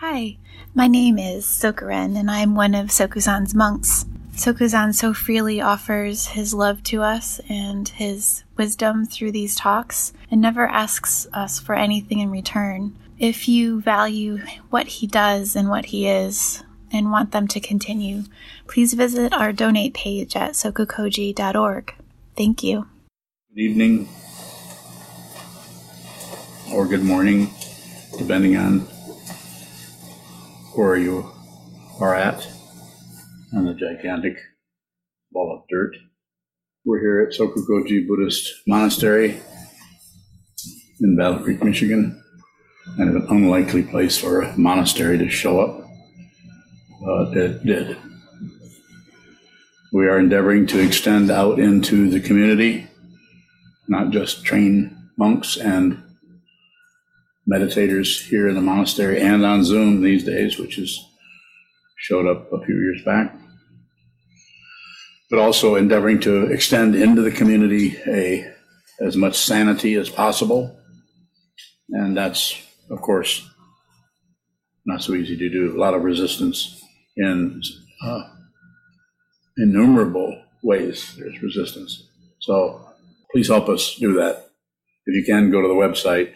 Hi, my name is Sokuren, and I am one of Sokuzan's monks. Sokuzan so freely offers his love to us and his wisdom through these talks and never asks us for anything in return. If you value what he does and what he is and want them to continue, please visit our donate page at sokukoji.org. Thank you. Good evening or good morning, depending on where you are at on the gigantic ball of dirt. We're here at Sokukoji Buddhist Monastery in Battle Creek, Michigan. Kind of an unlikely place for a monastery to show up, but it did. We are endeavoring to extend out into the community, not just train monks and meditators here in the monastery and on Zoom these days, which has showed up a few years back. But also endeavoring to extend into the community a as much sanity as possible. And that's, of course, not so easy to do. A lot of resistance in uh, innumerable ways. There's resistance. So please help us do that. If you can, go to the website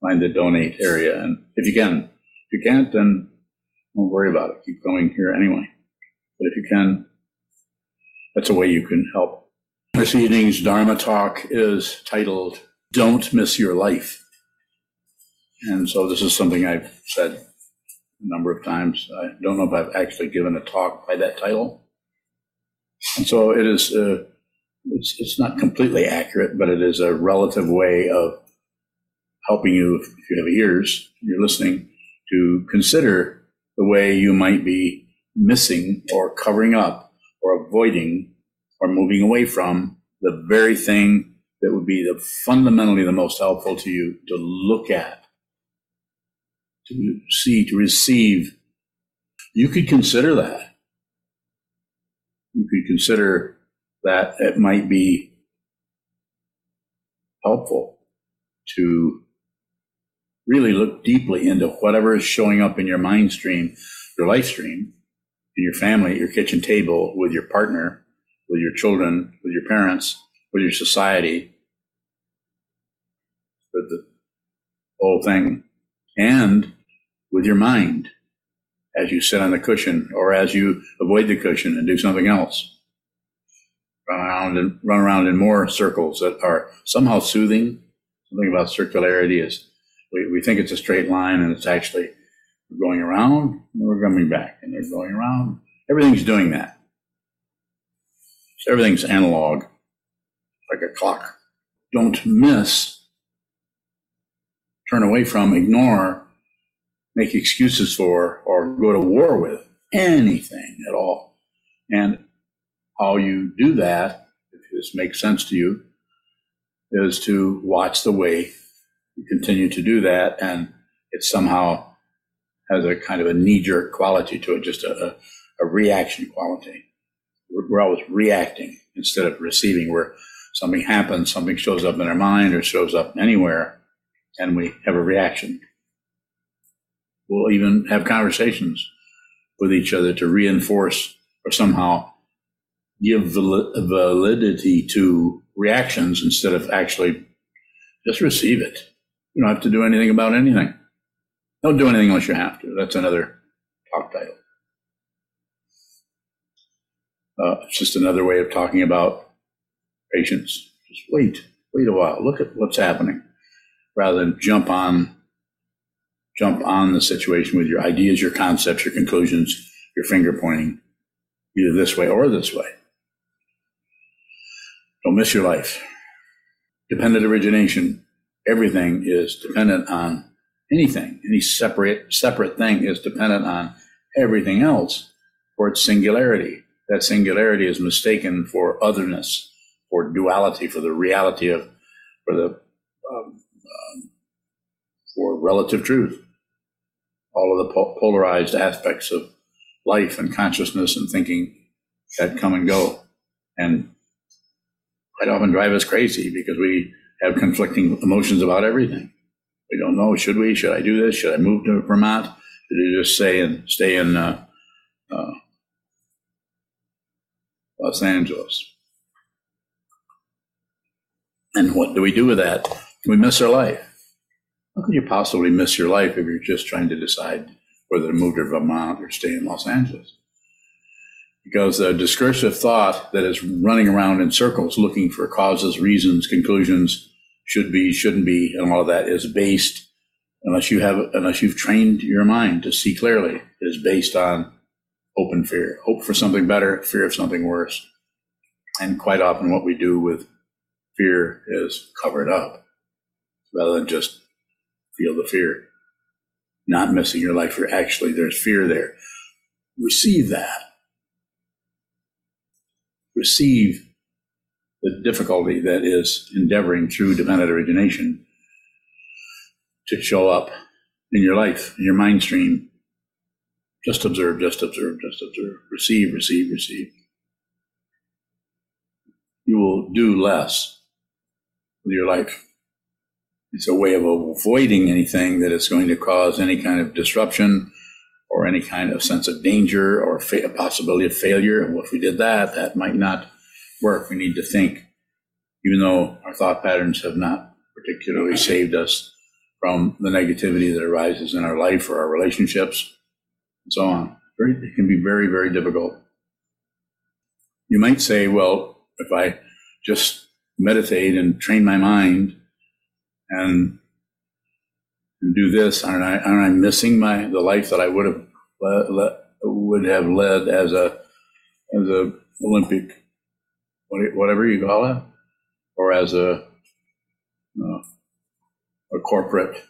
find the donate area. And if you can, if you can't, then don't worry about it. Keep going here anyway. But if you can, that's a way you can help. This evening's Dharma talk is titled Don't Miss Your Life. And so this is something I've said a number of times. I don't know if I've actually given a talk by that title. And so it is, uh, it's, it's not completely accurate, but it is a relative way of helping you, if you have ears, you're listening, to consider the way you might be missing or covering up or avoiding or moving away from the very thing that would be the fundamentally the most helpful to you to look at, to see, to receive. You could consider that. You could consider that it might be helpful to really look deeply into whatever is showing up in your mind stream, your life stream, in your family, your kitchen table, with your partner, with your children, with your parents, with your society, with the whole thing, and with your mind as you sit on the cushion or as you avoid the cushion and do something else. Run around and run around in more circles that are somehow soothing. Something about circularity is we, we think it's a straight line and it's actually going around and we're coming back and they're going around. Everything's doing that. So everything's analog, like a clock. Don't miss, turn away from, ignore, make excuses for, or go to war with anything at all. And how you do that, if this makes sense to you, is to watch the way continue to do that, and it somehow has a kind of a knee jerk quality to it, just a, a, reaction quality. We're, always reacting instead of receiving, where something happens, something shows up in our mind or shows up anywhere, and we have a reaction. We'll even have conversations with each other to reinforce or somehow give validity to reactions instead of actually just receive it. You don't have to do anything about anything. Don't do anything unless you have to. That's another talk title. Uh, it's just another way of talking about patience. Just wait, wait a while. Look at what's happening, rather than jump on, jump on the situation with your ideas, your concepts, your conclusions, your finger pointing, either this way or this way. Don't miss your life. Dependent origination everything is dependent on anything. Any separate separate thing is dependent on everything else for its singularity. That singularity is mistaken for otherness, for duality, for the reality of, for the, um, um, for relative truth. All of the po- polarized aspects of life and consciousness and thinking that come and go, and quite often drive us crazy because we have conflicting emotions about everything. We don't know. Should we? Should I do this? Should I move to Vermont? Should I just stay in stay in uh, uh, Los Angeles? And what do we do with that? We miss our life. How could you possibly miss your life if you're just trying to decide whether to move to Vermont or stay in Los Angeles? Because the discursive thought that is running around in circles looking for causes, reasons, conclusions, should be, shouldn't be, and all of that is based, unless you have, unless you've trained your mind to see clearly, is based on open fear. Hope for something better, fear of something worse. And quite often what we do with fear is cover it up rather than just feel the fear. Not missing your life, for actually there's fear there. Receive that. Receive the difficulty that is endeavoring through dependent origination to show up in your life, in your mind stream. Just observe, just observe, just observe. Receive, receive, receive. You will do less with your life. It's a way of avoiding anything that is going to cause any kind of disruption or any kind of sense of danger or fa- a possibility of failure. And if we did that, that might not work. We need to think, even though our thought patterns have not particularly saved us from the negativity that arises in our life or our relationships and so on. Very, it can be very, very difficult. You might say, well, if I just meditate and train my mind and and do this, aren't I? Aren't I missing my the life that I would have le, le, would have led as a as a Olympic whatever you call it, or as a uh, a corporate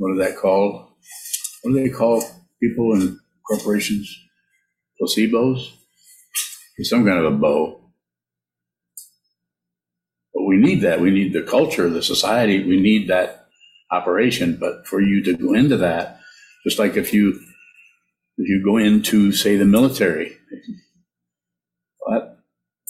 what that called? What do they call people in corporations? Placebos? Some kind of a bow. But we need that. We need the culture, the society. We need that operation. But for you to go into that, just like if you if you go into, say, the military,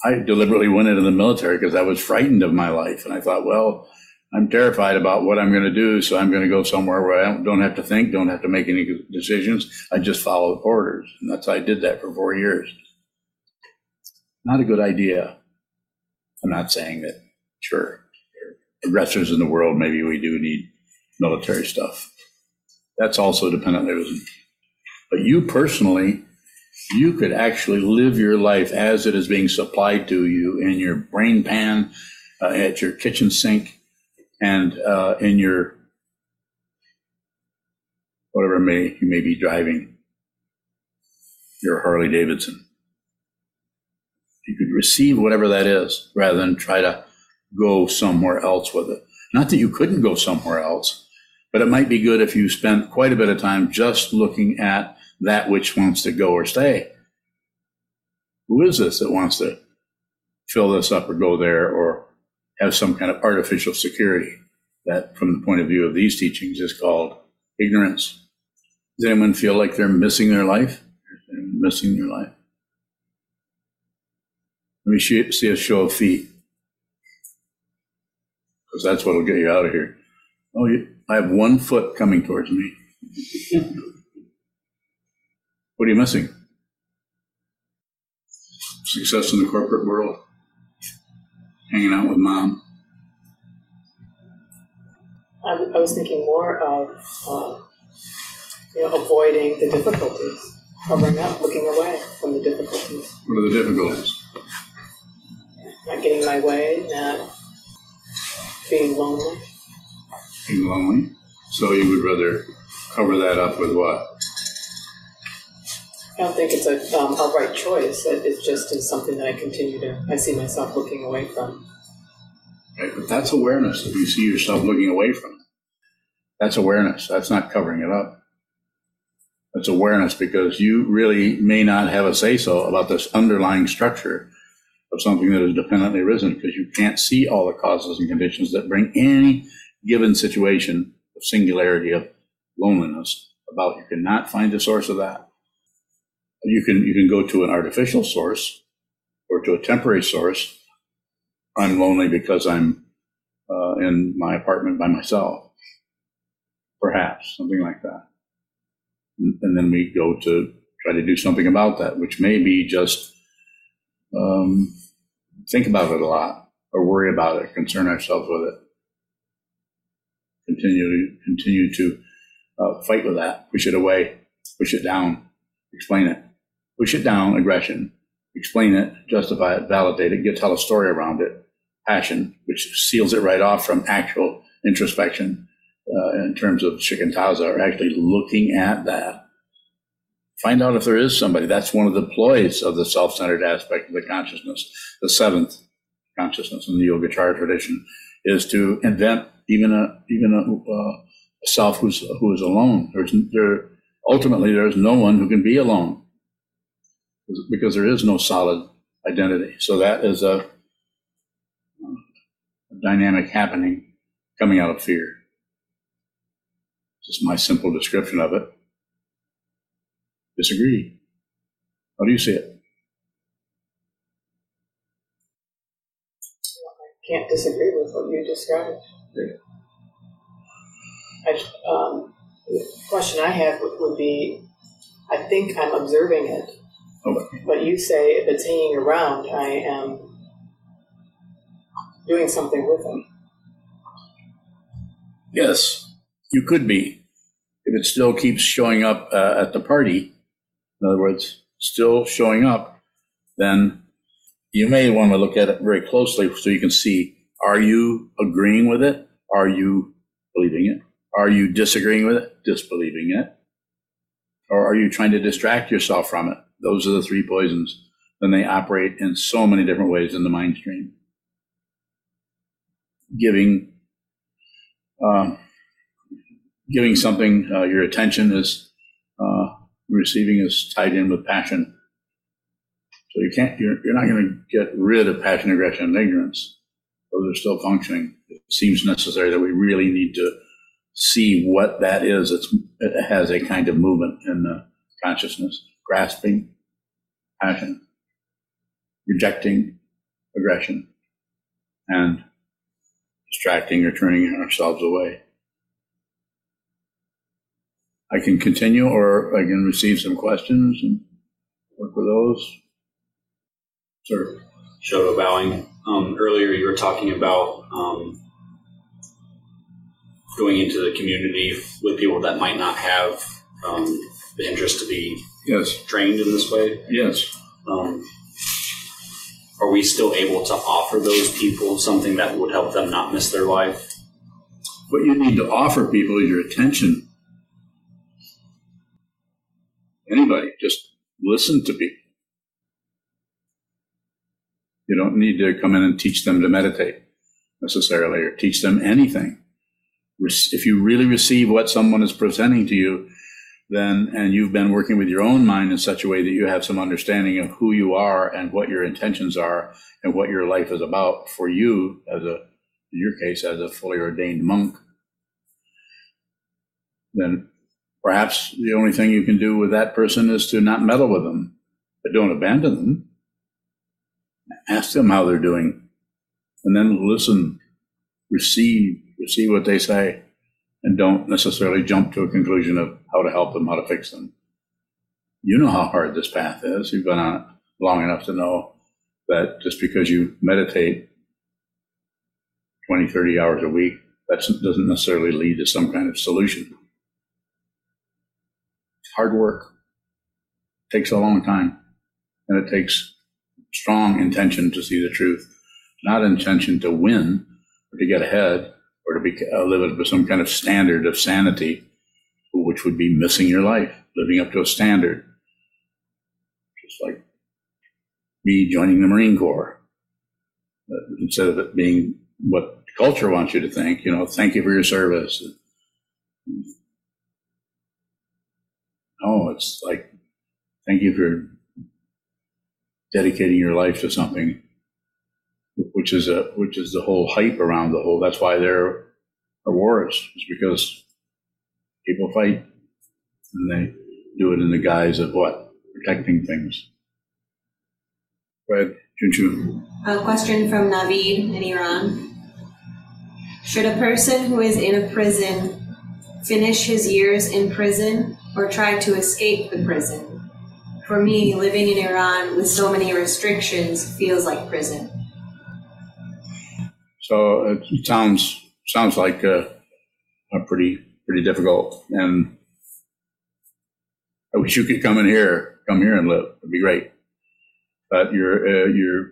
I deliberately went into the military because I was frightened of my life, and I thought, well, I'm terrified about what I'm going to do, so I'm going to go somewhere where I don't have to think, don't have to make any decisions. I just follow orders, and that's how I did that for four years. Not a good idea. I'm not saying that Sure. aggressors in the world, maybe we do need military stuff. That's also dependent living. But you personally, you could actually live your life as it is being supplied to you in your brain pan, uh, at your kitchen sink, and uh, in your whatever may you may be driving your Harley Davidson. You could receive whatever that is rather than try to go somewhere else with it. Not that you couldn't go somewhere else, but it might be good if you spent quite a bit of time just looking at that which wants to go or stay. Who is this that wants to fill this up or go there or have some kind of artificial security that, from the point of view of these teachings, is called ignorance? Does anyone feel like they're missing their life? Missing their life? Let me see a show of feet because that's what'll get you out of here. Oh, I have one foot coming towards me. what are you missing? Success in the corporate world, hanging out with mom. I, I was thinking more of uh, you know, avoiding the difficulties, covering up, looking away from the difficulties. What are the difficulties? Not getting my way, not being lonely. Being lonely. So you would rather cover that up with what? I don't think it's a, um, a right choice. It just is something that I continue to, I see myself looking away from. Right, but that's awareness. If you see yourself looking away from it, that's awareness. That's not covering it up. That's awareness because you really may not have a say so about this underlying structure of something that is dependently arisen because you can't see all the causes and conditions that bring any given situation of singularity of loneliness about. You cannot find the source of that. You can you can go to an artificial source or to a temporary source. I'm lonely because I'm uh, in my apartment by myself. perhaps something like that. And then we go to try to do something about that, which may be just um, think about it a lot or worry about it, concern ourselves with it. Continue to continue to uh, fight with that, push it away, push it down, explain it, push it down, aggression, explain it, justify it, validate it, get tell a story around it, passion, which seals it right off from actual introspection uh, in terms of shikantaza, or actually looking at that. Find out if there is somebody. That's one of the ploys of the self-centered aspect of the consciousness. The seventh consciousness in the Yogacara tradition is to invent even a even a, uh, self who's who is alone. There's there ultimately there is no one who can be alone because there is no solid identity. So that is a, a dynamic happening coming out of fear. This is my simple description of it. Disagree. How do you see it? I can't disagree with what you described. I, um, the question I have would, would be I think I'm observing it. Okay. But you say if it's hanging around, I am doing something with them. Yes, you could be. If it still keeps showing up uh, at the party, in other words, still showing up, then you may want to look at it very closely so you can see are you agreeing with it? Are you believing it? Are you disagreeing with it? Disbelieving it? Or are you trying to distract yourself from it? Those are the three poisons. Then they operate in so many different ways in the mind stream. Giving, uh, giving something uh, your attention is uh, receiving is tied in with passion. So you can't, you're, you're not going to get rid of passion, aggression, and ignorance. Those are still functioning. It seems necessary that we really need to see what that is. It's, it has a kind of movement in the consciousness, grasping, passion, rejecting, aggression, and distracting or turning ourselves away. I can continue or I can receive some questions and work with those. Sir. Shoto bowing. Um, earlier you were talking about um, going into the community with people that might not have um, the interest to be yes trained in this way. Yes. Um, are we still able to offer those people something that would help them not miss their life? What you need to offer people is your attention anybody. Just listen to people. You don't need to come in and teach them to meditate necessarily or teach them anything. If you really receive what someone is presenting to you, then, and you've been working with your own mind in such a way that you have some understanding of who you are and what your intentions are and what your life is about for you as a, in your case, as a fully ordained monk, then Perhaps the only thing you can do with that person is to not meddle with them, but don't abandon them. Ask them how they're doing, and then listen, receive, receive what they say, and don't necessarily jump to a conclusion of how to help them, how to fix them. You know how hard this path is. You've been on it long enough to know that just because you meditate 20, 30 hours a week, that doesn't necessarily lead to some kind of solution hard work. It takes a long time, and it takes strong intention to see the truth, not intention to win or to get ahead or to be uh, live with some kind of standard of sanity, which would be missing your life, living up to a standard, just like me joining the Marine Corps. Uh, instead of it being what culture wants you to think, you know, thank you for your service. No, it's like, thank you for dedicating your life to something, which is a which is the whole hype around the whole. That's why there are wars, is because people fight and they do it in the guise of what protecting things. Go ahead. A question from Navid in Iran. Should a person who is in a prison finish his years in prison or try to escape the prison. For me, living in Iran with so many restrictions feels like prison. So it sounds sounds like a, a pretty pretty difficult. And I wish you could come in here, come here and live. It'd be great. But you're uh, you're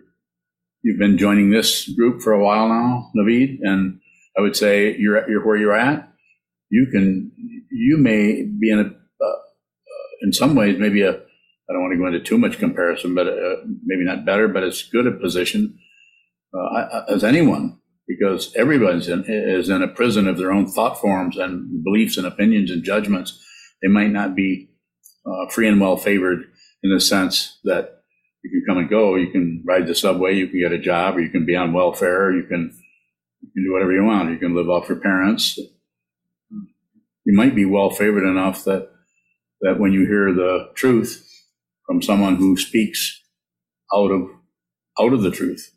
you've been joining this group for a while now, Navid, and I would say you're you're where you're at. You can you may be in a uh, in some ways maybe a I don't want to go into too much comparison, but uh, maybe not better, but as good a position uh, as anyone because everybody's in, is in a prison of their own thought forms and beliefs and opinions and judgments. They might not be uh, free and well favored in the sense that you can come and go, you can ride the subway, you can get a job, or you can be on welfare, you can you can do whatever you want. You can live off your parents. You might be well favored enough that that when you hear the truth from someone who speaks out of out of the truth,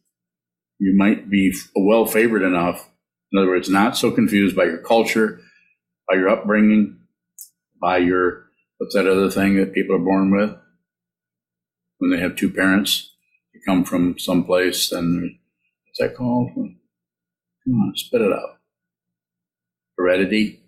you might be well favored enough. In other words, not so confused by your culture, by your upbringing, by your what's that other thing that people are born with? When they have two parents they come from someplace and what's that called? Come on spit it out. Heredity?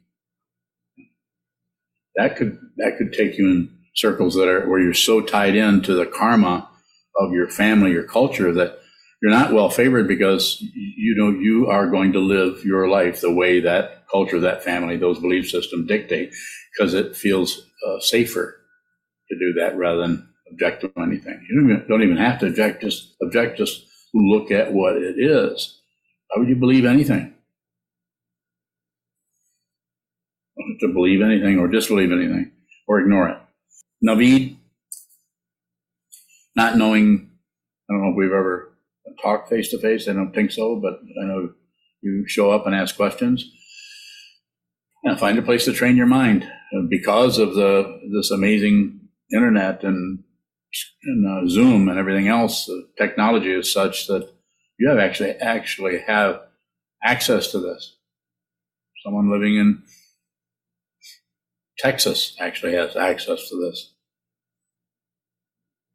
That could that could take you in circles that are where you're so tied into the karma of your family your culture that you're not well favored because you know you are going to live your life the way that culture, that family, those belief systems dictate, because it feels uh, safer to do that rather than object to anything. You don't even, don't even have to object; just object. Just look at what it is. Why would you believe anything? To believe anything or disbelieve anything or ignore it. Navid, not knowing, I don't know if we've ever talk face to face. I don't think so, but I know you show up and ask questions. And find a place to train your mind because of the this amazing internet and, and uh, Zoom and everything else. Technology is such that you have actually actually have access to this. Someone living in Texas actually has access to this.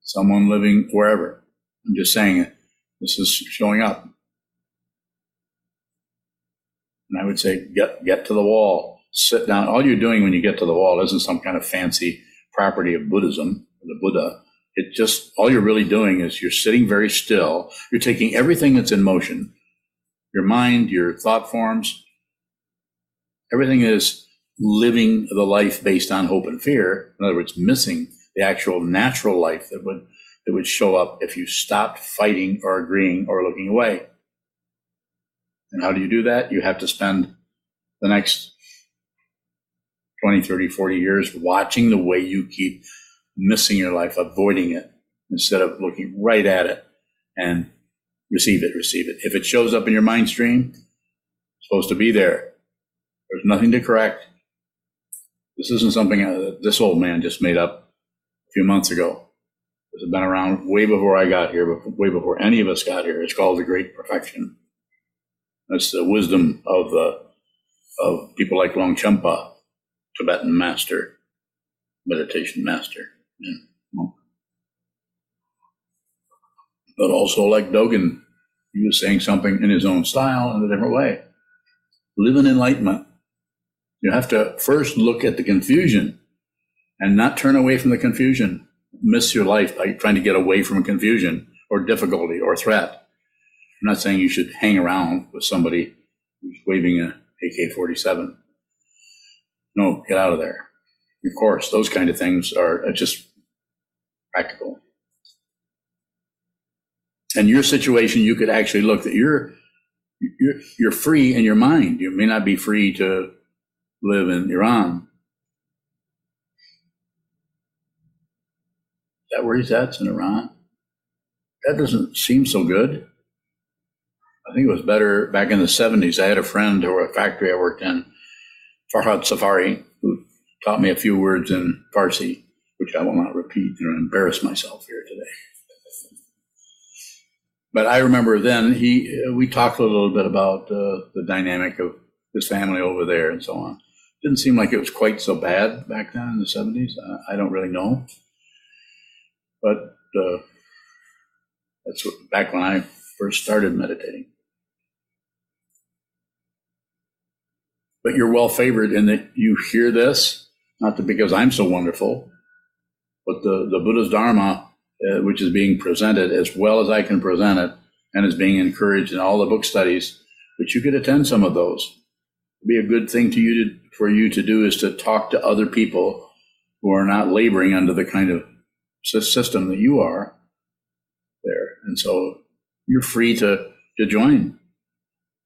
Someone living wherever. I'm just saying it this is showing up. And I would say, get, get to the wall, sit down. All you're doing when you get to the wall isn't some kind of fancy property of Buddhism, the Buddha. It just, all you're really doing is you're sitting very still. You're taking everything that's in motion, your mind, your thought forms, everything is living the life based on hope and fear. In other words, missing the actual natural life that would that would show up if you stopped fighting or agreeing or looking away. And how do you do that? You have to spend the next 20, 30, 40 years watching the way you keep missing your life, avoiding it, instead of looking right at it and receive it, receive it. If it shows up in your mind stream, it's supposed to be there. There's nothing to correct. This isn't something uh, this old man just made up a few months ago. This has been around way before I got here, but way before any of us got here. It's called the Great Perfection. That's the wisdom of the of people like Longchenpa, Tibetan master, meditation master, and monk. But also like Dogen, he was saying something in his own style in a different way. Live in enlightenment. You have to first look at the confusion and not turn away from the confusion miss your life by trying to get away from confusion or difficulty or threat. I'm not saying you should hang around with somebody who's waving a AK-47. No, get out of there. Of course, those kind of things are just practical. In your situation, you could actually look that you're you're, you're free in your mind. You may not be free to live in Iran, that where he's at? in Iran? That doesn't seem so good. I think it was better back in the 70s. I had a friend or a factory I worked in, Farhad Safari, who taught me a few words in Farsi, which I will not repeat and embarrass myself here today. But I remember then he we talked a little bit about uh, the dynamic of his family over there and so on. didn't seem like it was quite so bad back then in the 70s. I, I don't really know. But uh, that's what, back when I first started meditating. But you're well favored in that you hear this, not because I'm so wonderful, but the, the Buddha's Dharma, uh, which is being presented as well as I can present it, and is being encouraged in all the book studies, which you could attend some of those. Be a good thing to you to, for you to do is to talk to other people who are not laboring under the kind of system that you are there. And so you're free to, to join.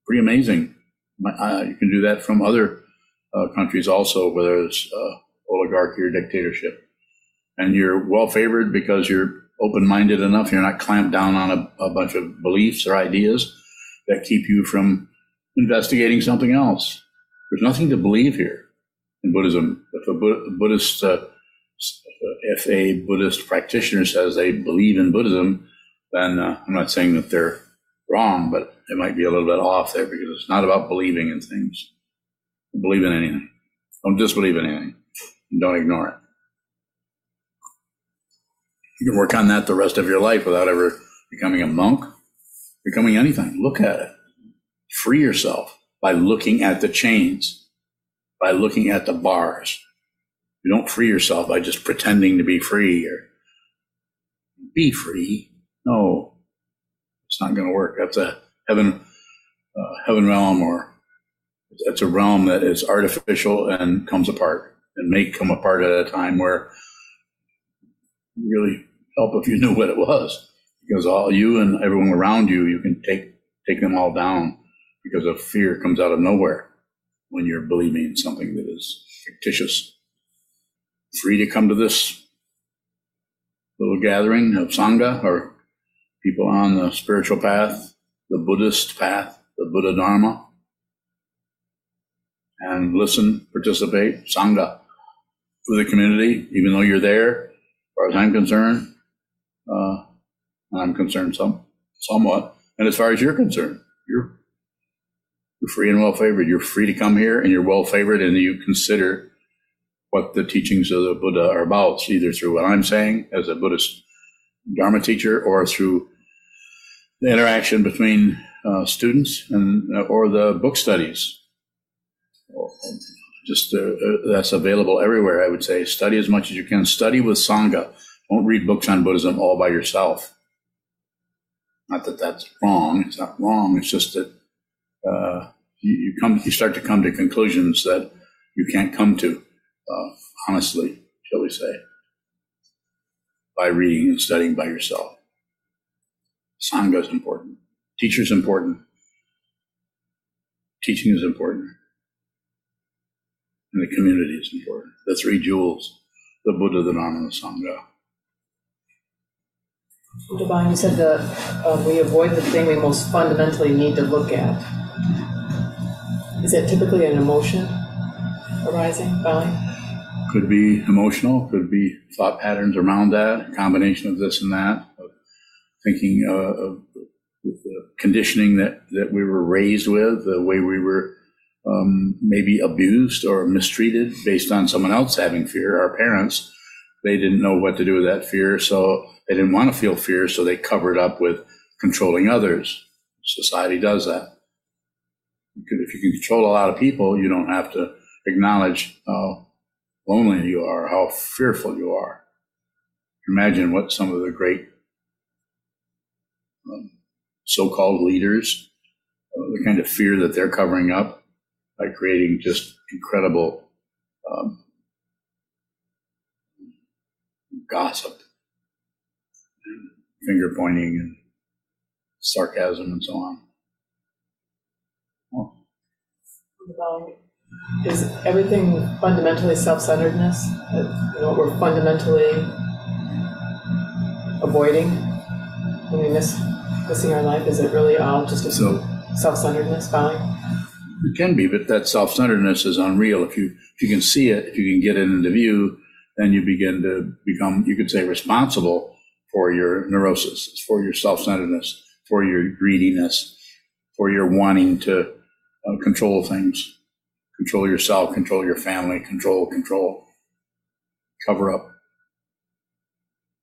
Pretty amazing. Uh, you can do that from other uh, countries also, whether it's uh, oligarchy or dictatorship. And you're well favored because you're open minded enough. You're not clamped down on a, a, bunch of beliefs or ideas that keep you from investigating something else. There's nothing to believe here in Buddhism. If a Buddhist, uh, if a Buddhist practitioner says they believe in Buddhism, then uh, I'm not saying that they're wrong, but it might be a little bit off there because it's not about believing in things. Believe in anything. Don't disbelieve in anything. And don't ignore it. You can work on that the rest of your life without ever becoming a monk, becoming anything. Look at it. Free yourself by looking at the chains, by looking at the bars. You don't free yourself by just pretending to be free or be free. No, it's not going to work. That's a heaven, uh, heaven realm, or it's a realm that is artificial and comes apart and may come apart at a time where really help if you knew what it was, because all you and everyone around you, you can take take them all down because of fear comes out of nowhere when you're believing in something that is fictitious. Free to come to this little gathering of sangha or people on the spiritual path, the Buddhist path, the Buddha Dharma, and listen, participate, sangha for the community, even though you're there. As far as I'm concerned, uh, I'm concerned some somewhat, and as far as you're concerned, you're you're free and well favored. You're free to come here, and you're well favored, and you consider what the teachings of the Buddha are about, either through what I'm saying as a Buddhist Dharma teacher, or through the interaction between uh, students and uh, or the book studies. Just uh, uh, that's available everywhere. I would say study as much as you can. Study with sangha. Don't read books on Buddhism all by yourself. Not that that's wrong. It's not wrong. It's just that uh, you, you, come, you start to come to conclusions that you can't come to uh, honestly, shall we say, by reading and studying by yourself. Sangha is important. Teacher is important. Teaching is important. And the community is important. The three jewels, the Buddha, the Dharma, and the Sangha. Divine, you said that uh, we avoid the thing we most fundamentally need to look at. Is it typically an emotion arising, Valley? Could be emotional, could be thought patterns around that, a combination of this and that, of thinking uh, of the conditioning that, that we were raised with, the way we were um, maybe abused or mistreated based on someone else having fear, our parents. They didn't know what to do with that fear, so they didn't want to feel fear, so they covered up with controlling others. Society does that. If you can control a lot of people, you don't have to acknowledge lonely you are, how fearful you are. Imagine what some of the great um, so-called leaders, uh, the kind of fear that they're covering up by creating just incredible um, gossip finger pointing and sarcasm and so on. Is everything fundamentally self-centeredness? You know what we're fundamentally avoiding when we miss missing our life? Is it really all just a so, self-centeredness, Fine. It can be, but that self-centeredness is unreal. If you if you can see it, if you can get it into view, then you begin to become, you could say, responsible for your neurosis, for your self centeredness, for your greediness, for your wanting to uh, control things. Control yourself, control your family, control, control, cover up.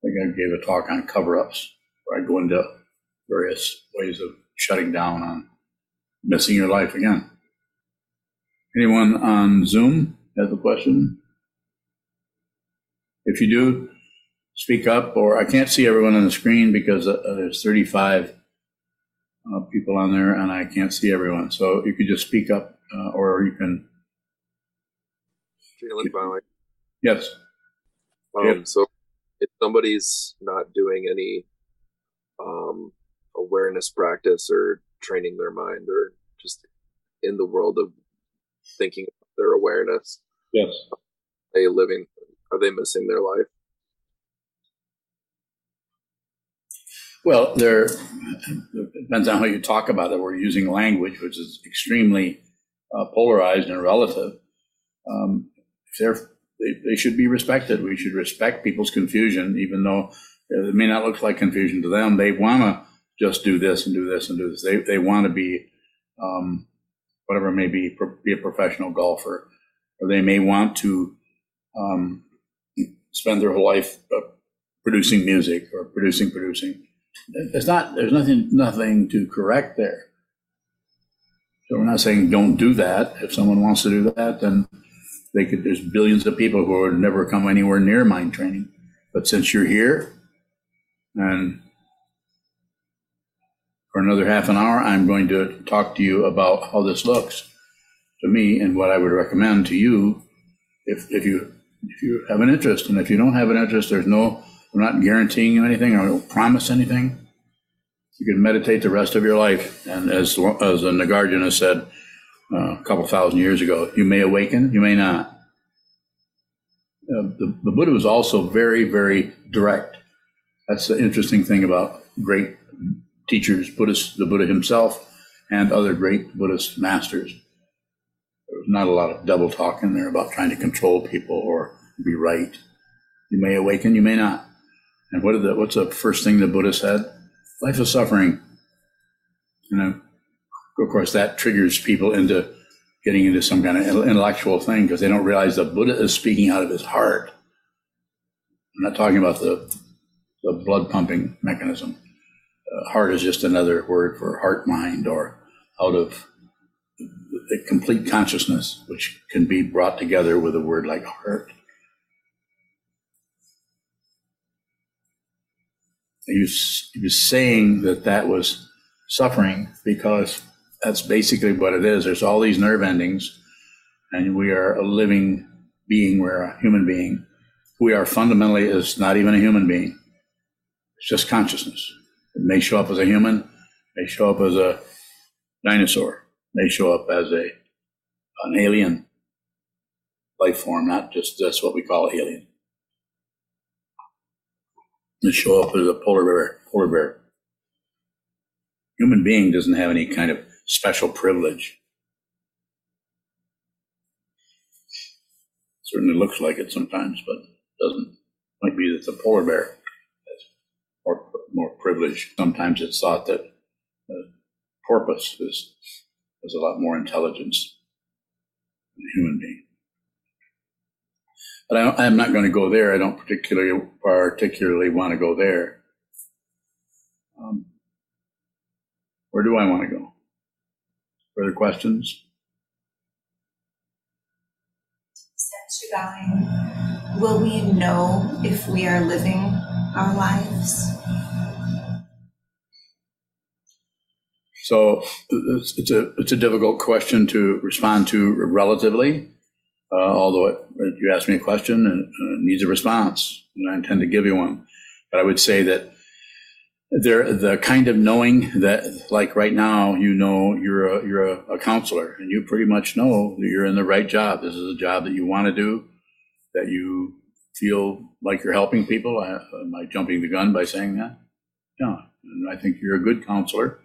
I think I gave a talk on cover ups where I go into various ways of shutting down on missing your life again. Anyone on Zoom has a question? If you do, speak up, or I can't see everyone on the screen because uh, there's 35 uh, people on there and I can't see everyone. So you could just speak up, uh, or you can. Jalen, finally. Yes. Um, yep. So if somebody's not doing any um, awareness practice or training their mind or just in the world of thinking their awareness. Yes. Are they living? Are they missing their life? Well, there depends on how you talk about it. We're using language, which is extremely uh, polarized and relative. Um, they, they should be respected. We should respect people's confusion, even though it may not look like confusion to them. They want to just do this and do this and do this. They they want to be um, whatever it may be, be a professional golfer, or they may want to um, spend their whole life uh, producing music or producing producing. It's not. There's nothing nothing to correct there. So we're not saying don't do that. If someone wants to do that, then they could. There's billions of people who would never come anywhere near mind training. But since you're here, and for another half an hour, I'm going to talk to you about how this looks to me and what I would recommend to you if, if you if you have an interest. And if you don't have an interest, there's no, I'm not guaranteeing you anything. I don't promise anything. You can meditate the rest of your life. And as, as a Nagarjuna said uh, a couple thousand years ago, you may awaken, you may not. Uh, the, the Buddha was also very, very direct. That's the interesting thing about great teachers, Buddhists, the Buddha himself, and other great Buddhist masters. There was not a lot of double talk in there about trying to control people or be right. You may awaken, you may not. And what did the, what's the first thing the Buddha said? Life is suffering. You know, of course, that triggers people into getting into some kind of intellectual thing because they don't realize the Buddha is speaking out of his heart. I'm not talking about the, the blood pumping mechanism uh, heart is just another word for heart mind or out of the complete consciousness, which can be brought together with a word like heart. He was, he was saying that that was suffering because that's basically what it is. There's all these nerve endings, and we are a living being. We're a human being. We are fundamentally is not even a human being. It's just consciousness. It may show up as a human, may show up as a dinosaur, may show up as a an alien life form, not just that's what we call a alien. May show up as a polar bear. Polar bear. Human being doesn't have any kind of special privilege. Certainly looks like it sometimes, but doesn't. Might be that the polar bear has more, more privilege. Sometimes it's thought that the porpoise is, has a lot more intelligence than a human being. But I, am not going to go there. I don't particularly particularly want to go there. Um, where do I want to go? Further questions? Since you're dying, will we know if we are living our lives? So it's, it's a it's a difficult question to respond to relatively. Uh, although it, you asked me a question and it needs a response, and I intend to give you one. But I would say that there the kind of knowing that like right now you know you're a you're a, a, counselor and you pretty much know that you're in the right job this is a job that you want to do that you feel like you're helping people? I, am I jumping the gun by saying that? No. And I think you're a good counselor,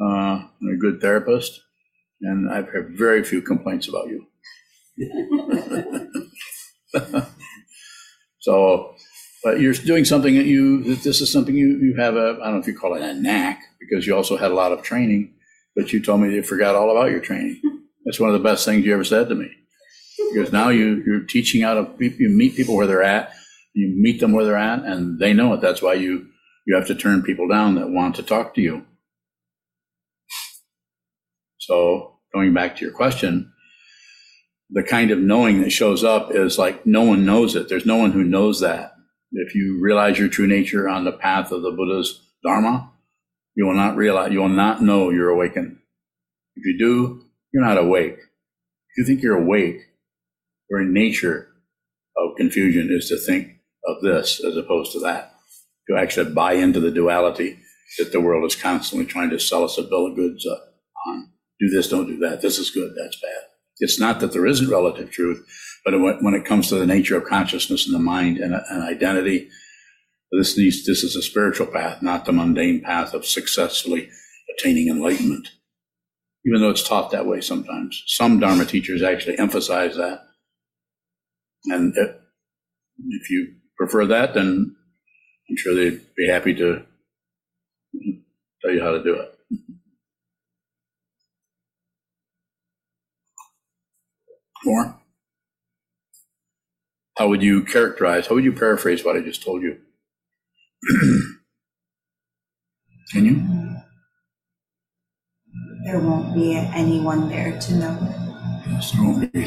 uh, and a good therapist, and I've had very few complaints about you. so, but you're doing something that you, this is something you, you have a, I don't know if you call it a knack, because you also had a lot of training, but you told me you forgot all about your training. That's one of the best things you ever said to me. Because now you, you're teaching out of you meet people where they're at, you meet them where they're at, and they know it. That's why you you have to turn people down that want to talk to you. So going back to your question, the kind of knowing that shows up is like no one knows it. There's no one who knows that. If you realize your true nature on the path of the Buddha's Dharma, you will not realize, you will not know you're awakened. If you do, you're not awake. If you think you're awake, your nature of confusion is to think of this as opposed to that, to actually buy into the duality that the world is constantly trying to sell us a bill of goods uh, on. Do this, don't do that. This is good, that's bad. It's not that there isn't relative truth, but when it comes to the nature of consciousness and the mind and, and identity, this needs, this is a spiritual path, not the mundane path of successfully attaining enlightenment. Even though it's taught that way sometimes. Some Dharma teachers actually emphasize that. And if you prefer that, then I'm sure they'd be happy to tell you how to do it. More? How would you characterize, how would you paraphrase what I just told you? Can you? There won't be anyone there to know. Yes, there won't be.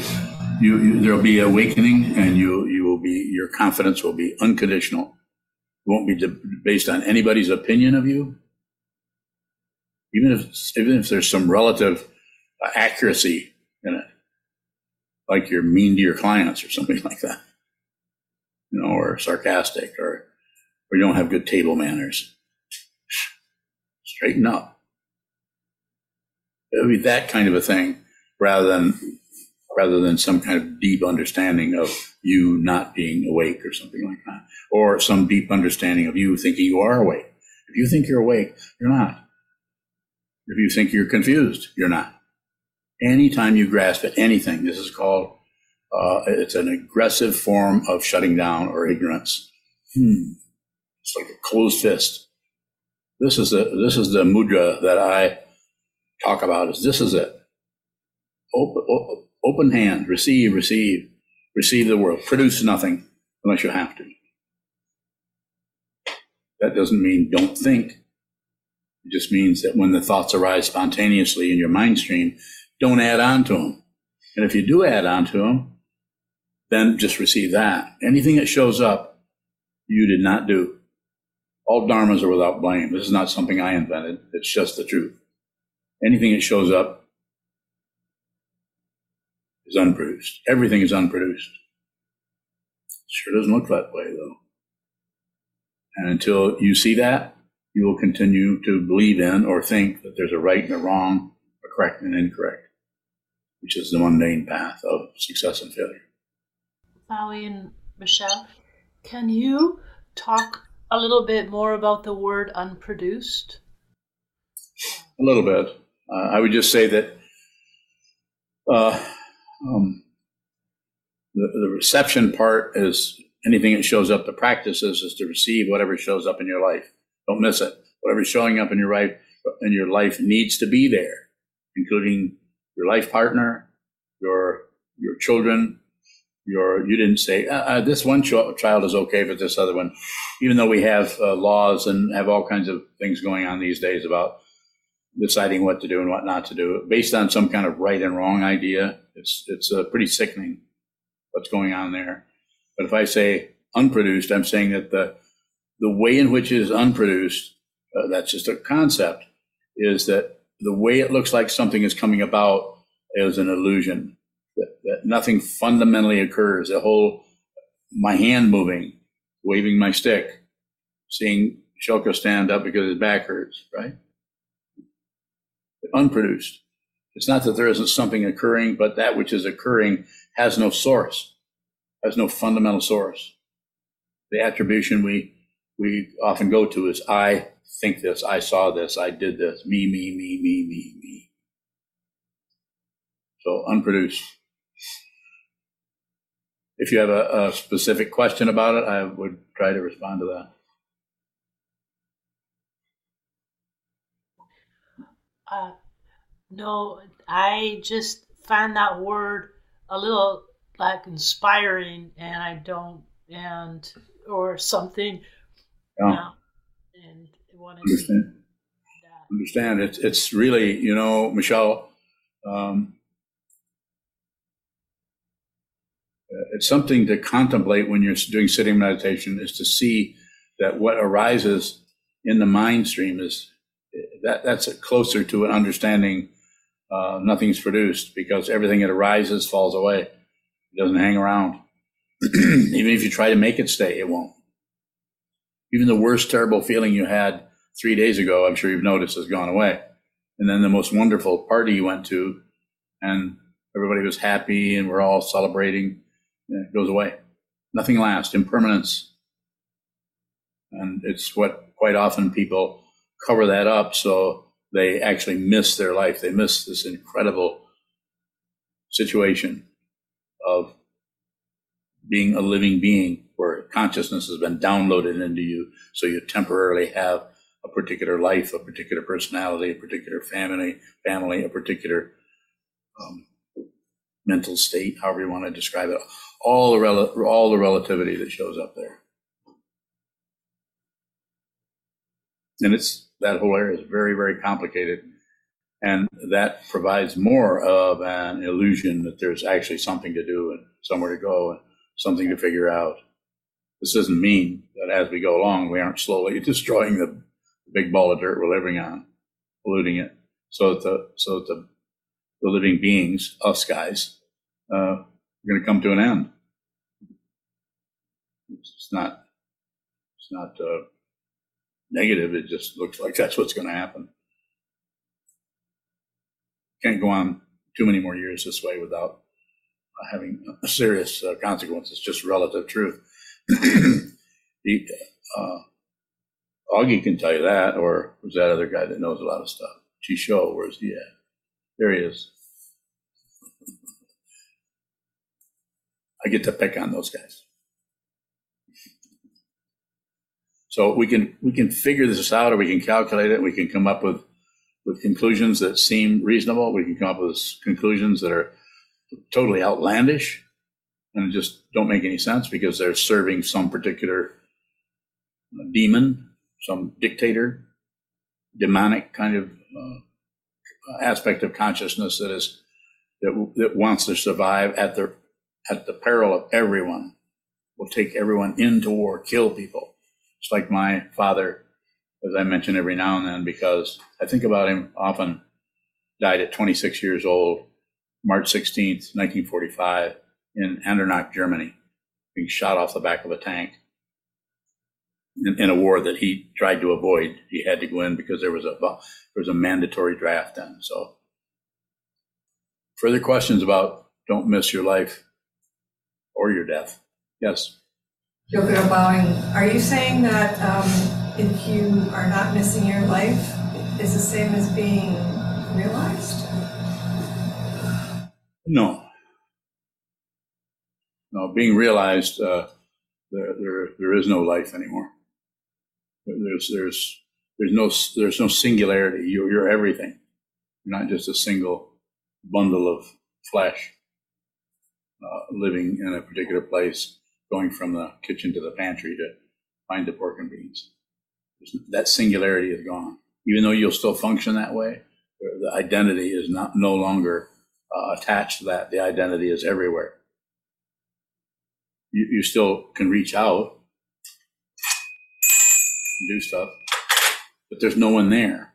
You, you, there'll be awakening, and you you will be your confidence will be unconditional. It won't be de- based on anybody's opinion of you. Even if even if there's some relative accuracy in it, like you're mean to your clients or something like that, you know, or sarcastic, or or you don't have good table manners. Straighten up. It would be that kind of a thing rather than rather than some kind of deep understanding of you not being awake or something like that, or some deep understanding of you thinking you are awake. If you think you're awake, you're not. If you think you're confused, you're not. Anytime you grasp at anything, this is called, uh, it's an aggressive form of shutting down or ignorance. Hmm. It's like a closed fist. This is the, this is the mudra that I talk about is this is it. Open, open hand, receive, receive, receive the world. Produce nothing unless you have to. That doesn't mean don't think. It just means that when the thoughts arise spontaneously in your mind stream, don't add on to them. And if you do add on to them, then just receive that. Anything that shows up, you did not do. All dharmas are without blame. This is not something I invented. It's just the truth. Anything that shows up is unproduced. Everything is unproduced. Sure doesn't look that way though. And until you see that, you will continue to believe in or think that there's a right and a wrong, correct and incorrect, which is the mundane path of success and failure. Bowie and Michelle, can you talk a little bit more about the word unproduced? A little bit. Uh, I would just say that uh, um, the, the reception part is anything that shows up. The practices is to receive whatever shows up in your life. Don't miss it. Whatever's showing up in your life in your life needs to be there, including your life partner, your your children, your you didn't say uh, uh, this one ch- child is okay, but this other one, even though we have uh, laws and have all kinds of things going on these days about deciding what to do and what not to do based on some kind of right and wrong idea. It's it's uh, pretty sickening what's going on there. But if I say unproduced, I'm saying that the the way in which it is unproduced, uh, that's just a concept, is that the way it looks like something is coming about is an illusion. That, that nothing fundamentally occurs. The whole my hand moving, waving my stick, seeing Shilka stand up because his back hurts, right? unproduced. It's not that there isn't something occurring, but that which is occurring has no source, has no fundamental source. The attribution we we often go to is I think this, I saw this, I did this, me, me, me, me, me, me. So unproduced. If you have a, a specific question about it, I would try to respond to that. Uh, no, I just find that word a little like inspiring, and I don't, and or something. Yeah. and want to understand. Understand. It's it's really you know Michelle. Um, it's something to contemplate when you're doing sitting meditation is to see that what arises in the mind stream is that that's closer to an understanding uh, nothing's produced because everything that arises falls away it doesn't hang around even if you try to make it stay it won't even the worst terrible feeling you had three days ago i'm sure you've noticed has gone away and then the most wonderful party you went to and everybody was happy and we're all celebrating it goes away. Nothing lasts, impermanence. And it's what quite often people cover that up so they actually miss their life. They miss this incredible situation of being a living being where consciousness has been downloaded into you. So you temporarily have a particular life, a particular personality, a particular family, family, a particular um, mental state, however you want to describe it, all the rel- all the relativity that shows up there. And it's that whole area is very, very complicated. And that provides more of an illusion that there's actually something to do and somewhere to go and something to figure out. This doesn't mean that as we go along, we aren't slowly destroying the big ball of dirt we're living on, polluting it, so that the, so that the the living beings, us guys, uh, are going to come to an end. It's not, it's not uh, negative. It just looks like that's what's going to happen. Can't go on too many more years this way without having serious uh, consequences. Just relative truth. the, uh, Augie can tell you that, or was that other guy that knows a lot of stuff? Chisho, where's he at? There he is. I get to pick on those guys. So we can we can figure this out, or we can calculate it. We can come up with with conclusions that seem reasonable. We can come up with conclusions that are totally outlandish and just don't make any sense because they're serving some particular demon, some dictator, demonic kind of uh, aspect of consciousness that is that, that wants to survive at the at the peril of everyone, will take everyone into war, kill people. It's like my father, as I mention every now and then, because I think about him often, died at 26 years old, March 16th, 1945, in Andernach, Germany, being shot off the back of a tank. In, in, a war that he tried to avoid. He had to go in because there was a there was a mandatory draft then. So, further questions about don't miss your life or your death. Yes. Yoko bowing. Are you saying that um, if you are not missing your life, is the same as being realized? No. No, being realized, uh, there, there, there is no life anymore. There's, there's, there's no, there's no singularity. You're, you're everything. You're not just a single bundle of flesh uh, living in a particular place, going from the kitchen to the pantry to find the pork and beans. That singularity is gone. Even though you'll still function that way, the identity is not no longer uh, attached to that. The identity is everywhere. You, you still can reach out and do stuff, but there's no one there.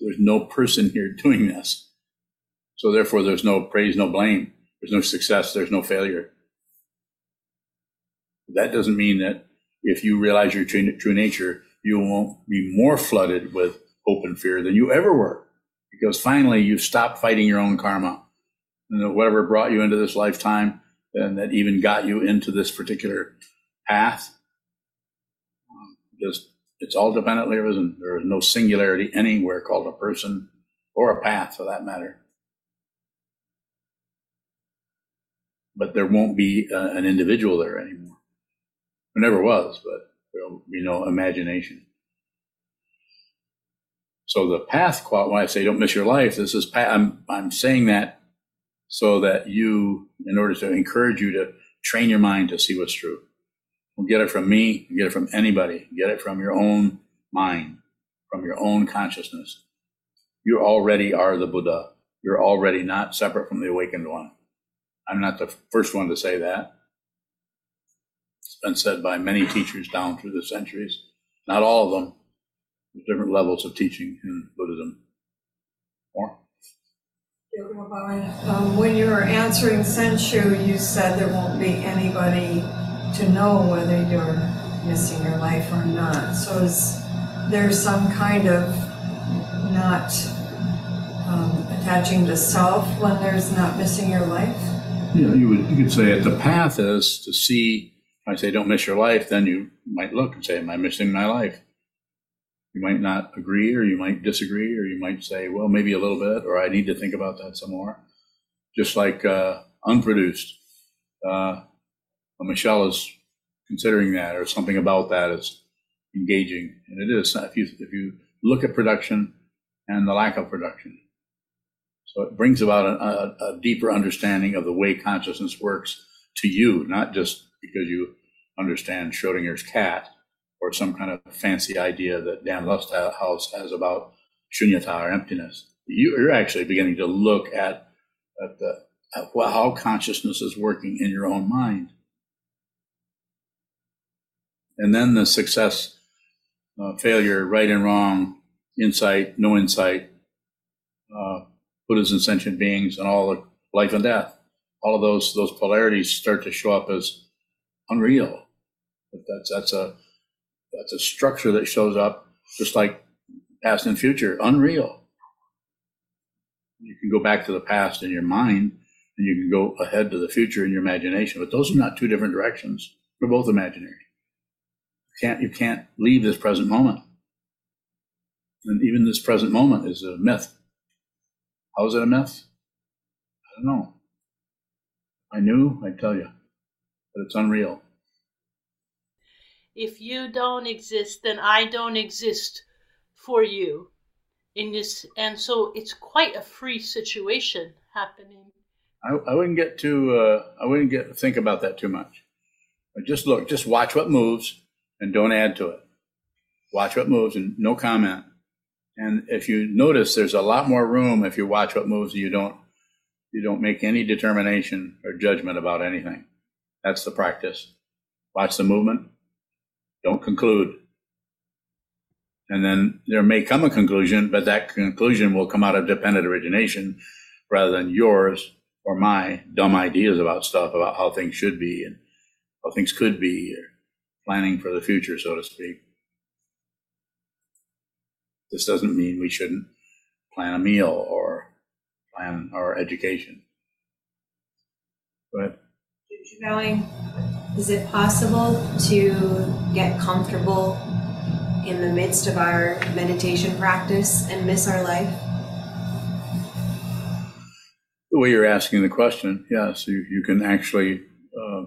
There's no person here doing this. So therefore, there's no praise, no blame. There's no success, there's no failure. That doesn't mean that if you realize your true, true nature, you won't be more flooded with hope and fear than you ever were. Because finally you've stopped fighting your own karma. And whatever brought you into this lifetime and that even got you into this particular path, just it's all dependently arisen. There is no singularity anywhere called a person or a path for that matter. but there won't be uh, an individual there anymore. There never was, but there'll be no imagination. So the path, when I say don't miss your life, this is, I'm, I'm saying that so that you, in order to encourage you to train your mind to see what's true. Don't get it from me, get it from anybody, get it from your own mind, from your own consciousness. You already are the Buddha. You're already not separate from the awakened one. I'm not the first one to say that. It's been said by many teachers down through the centuries. Not all of them. There's different levels of teaching in Buddhism. More? Um, when you were answering Senshu, you said there won't be anybody to know whether you're missing your life or not. So is there some kind of not um, attaching to self when there's not missing your life? Yeah, you would you could say it. The path is to see. I say, don't miss your life. Then you might look and say, "Am I missing my life?" You might not agree, or you might disagree, or you might say, "Well, maybe a little bit," or "I need to think about that some more." Just like uh, unproduced, uh, Michelle is considering that, or something about that is engaging, and it is. If you if you look at production and the lack of production, so it brings about a, a, a, deeper understanding of the way consciousness works to you, not just because you understand Schrodinger's cat or some kind of fancy idea that Dan Lusthaus has about shunyata or emptiness. You, are actually beginning to look at, at, the, at how consciousness is working in your own mind. And then the success, uh, failure, right and wrong, insight, no insight, uh, Buddhas and sentient beings, and all the life and death. All of those those polarities start to show up as unreal. That's that's a that's a structure that shows up just like past and future, unreal. You can go back to the past in your mind, and you can go ahead to the future in your imagination. But those are not two different directions. They're both imaginary. You can't you can't leave this present moment. And even this present moment is a myth. How is it a myth? I don't know. I knew, I'd tell you. But it's unreal. If you don't exist, then I don't exist for you. In this, and so it's quite a free situation happening. I, I wouldn't get too. Uh, I wouldn't get think about that too much. But just look, just watch what moves, and don't add to it. Watch what moves, and no comment. And if you notice, there's a lot more room if you watch what moves. And you don't you don't make any determination or judgment about anything. That's the practice. Watch the movement. Don't conclude. And then there may come a conclusion, but that conclusion will come out of dependent origination rather than yours or my dumb ideas about stuff, about how things should be and how things could be, or planning for the future, so to speak. This doesn't mean we shouldn't plan a meal or plan our education. But going, is it possible to get comfortable in the midst of our meditation practice and miss our life? The way you're asking the question, yes, you, you can actually, uh,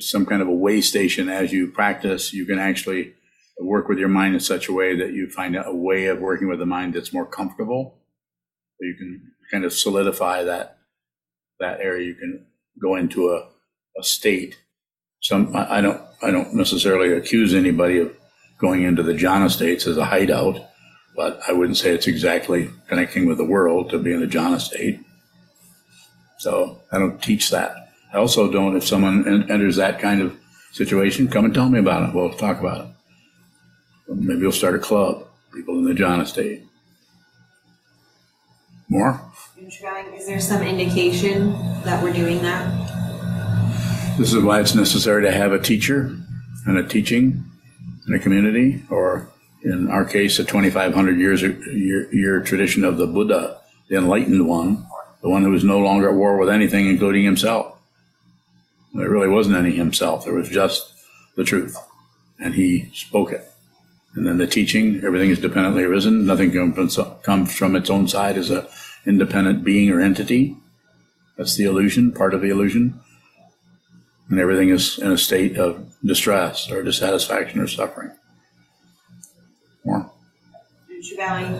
some kind of a way station as you practice. You can actually work with your mind in such a way that you find a way of working with the mind that's more comfortable. You can kind of solidify that that area. You can go into a, a state. Some I, don't I don't necessarily accuse anybody of going into the jhana states as a hideout, but I wouldn't say it's exactly connecting with the world to be in a jhana state. So I don't teach that. I also don't, if someone enters that kind of situation, come and tell me about it. We'll talk about it. Maybe we'll start a club, people in the jhana state. More? Is there some indication that we're doing that? This is why it's necessary to have a teacher and a teaching in a community, or in our case, a 2,500 years year, year tradition of the Buddha, the enlightened one, the one who was no longer at war with anything, including himself. There really wasn't any himself. There was just the truth, and he spoke it. And then the teaching, everything is dependently arisen. Nothing comes from its own side as an independent being or entity. That's the illusion, part of the illusion. And everything is in a state of distress or dissatisfaction or suffering. More? Valley,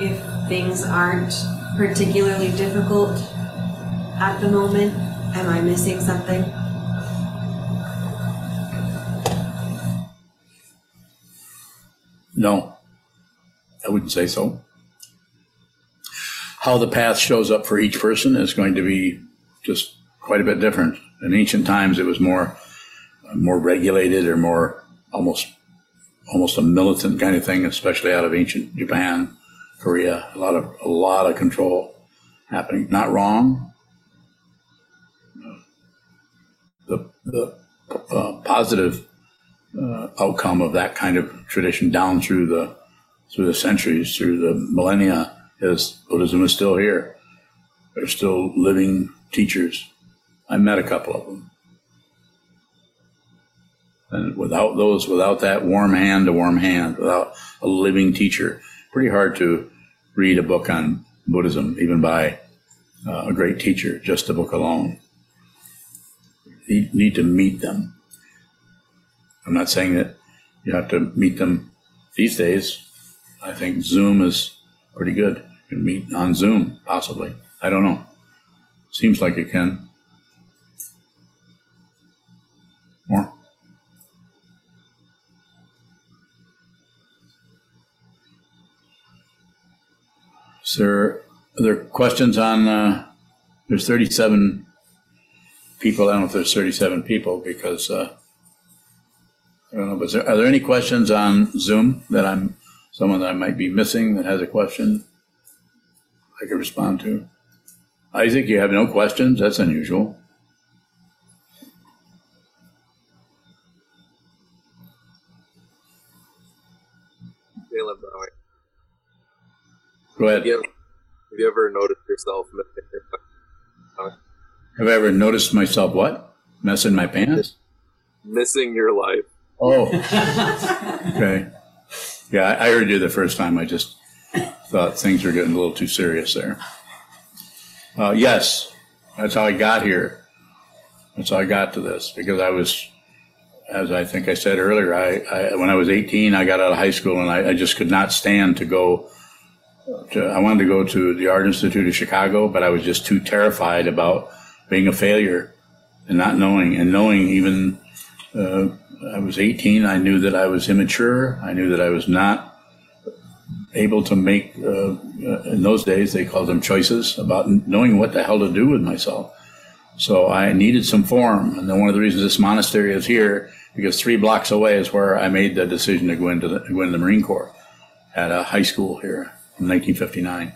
if things aren't particularly difficult at the moment? Am I missing something? No, I wouldn't say so. How the path shows up for each person is going to be just quite a bit different. In ancient times, it was more more regulated or more almost almost a militant kind of thing, especially out of ancient Japan, Korea. A lot of a lot of control happening. Not wrong. The the uh, positive uh, outcome of that kind of tradition down through the through the centuries, through the millennia, is Buddhism is still here. There's still living teachers. I met a couple of them. And without those, without that warm hand to warm hand, without a living teacher, pretty hard to read a book on Buddhism, even by uh, a great teacher, just a book alone. You need to meet them. I'm not saying that you have to meet them these days. I think Zoom is pretty good. You can meet on Zoom, possibly. I don't know. Seems like you can. There, are there questions on, uh, there's 37 people. I don't know if there's 37 people because, uh, I don't know, but there, are there any questions on Zoom that I'm, someone that I might be missing that has a question I could respond to? Isaac, you have no questions? That's unusual. Caleb Bauer. Go ahead. Have you ever, have you ever noticed yourself missing your, Have I ever noticed myself what? Messing my pants? missing your life? Oh. okay. Yeah, I I heard you the first time. I just thought things were getting a little too serious there. Uh, yes, that's how I got here. That's how I got to this because I was, as I think I said earlier, I, I when I was 18, I got out of high school and I, I just could not stand to go. To, I wanted to go to the Art Institute of Chicago, but I was just too terrified about being a failure and not knowing and knowing even. Uh, I was 18. I knew that I was immature. I knew that I was not able to make, uh, in those days, they called them choices about knowing what the hell to do with myself. So I needed some form. And then one of the reasons this monastery is here, because three blocks away is where I made the decision to go into the, go into the Marine Corps at a high school here in 1959.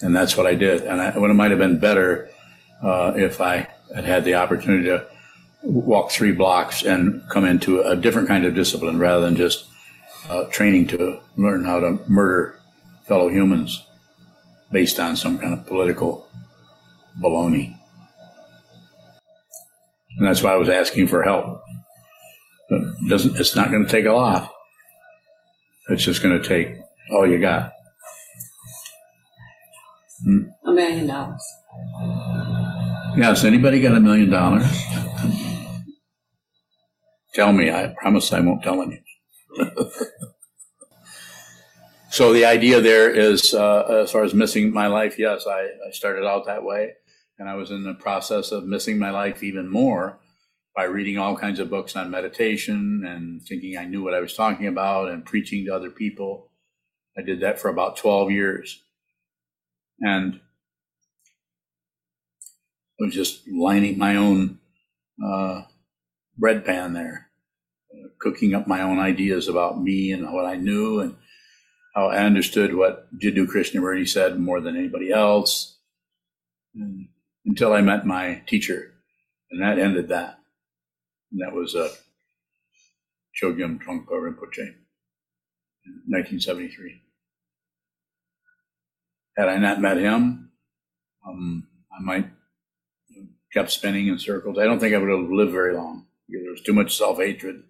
And that's what I did. And I, it might have been better uh, if I had had the opportunity to walk three blocks and come into a different kind of discipline rather than just uh, training to learn how to murder fellow humans based on some kind of political baloney. And that's why I was asking for help. Doesn't it's not going to take a lot. It's just going to take all you got. Hmm? A million dollars. Yes, anybody got a million dollars? Tell me. I promise I won't tell anyone. so the idea there is, uh, as far as missing my life, yes, I, I started out that way, and I was in the process of missing my life even more by reading all kinds of books on meditation and thinking I knew what I was talking about and preaching to other people. I did that for about 12 years. And I was just lining my own uh, bread pan there, uh, cooking up my own ideas about me and what I knew and how I understood what Jiddu Krishnamurti said more than anybody else and, until I met my teacher. And that ended that. And that was uh, Chogyam Trungpa Rinpoche in 1973. Had I not met him, um, I might have kept spinning in circles. I don't think I would have lived very long there was too much self hatred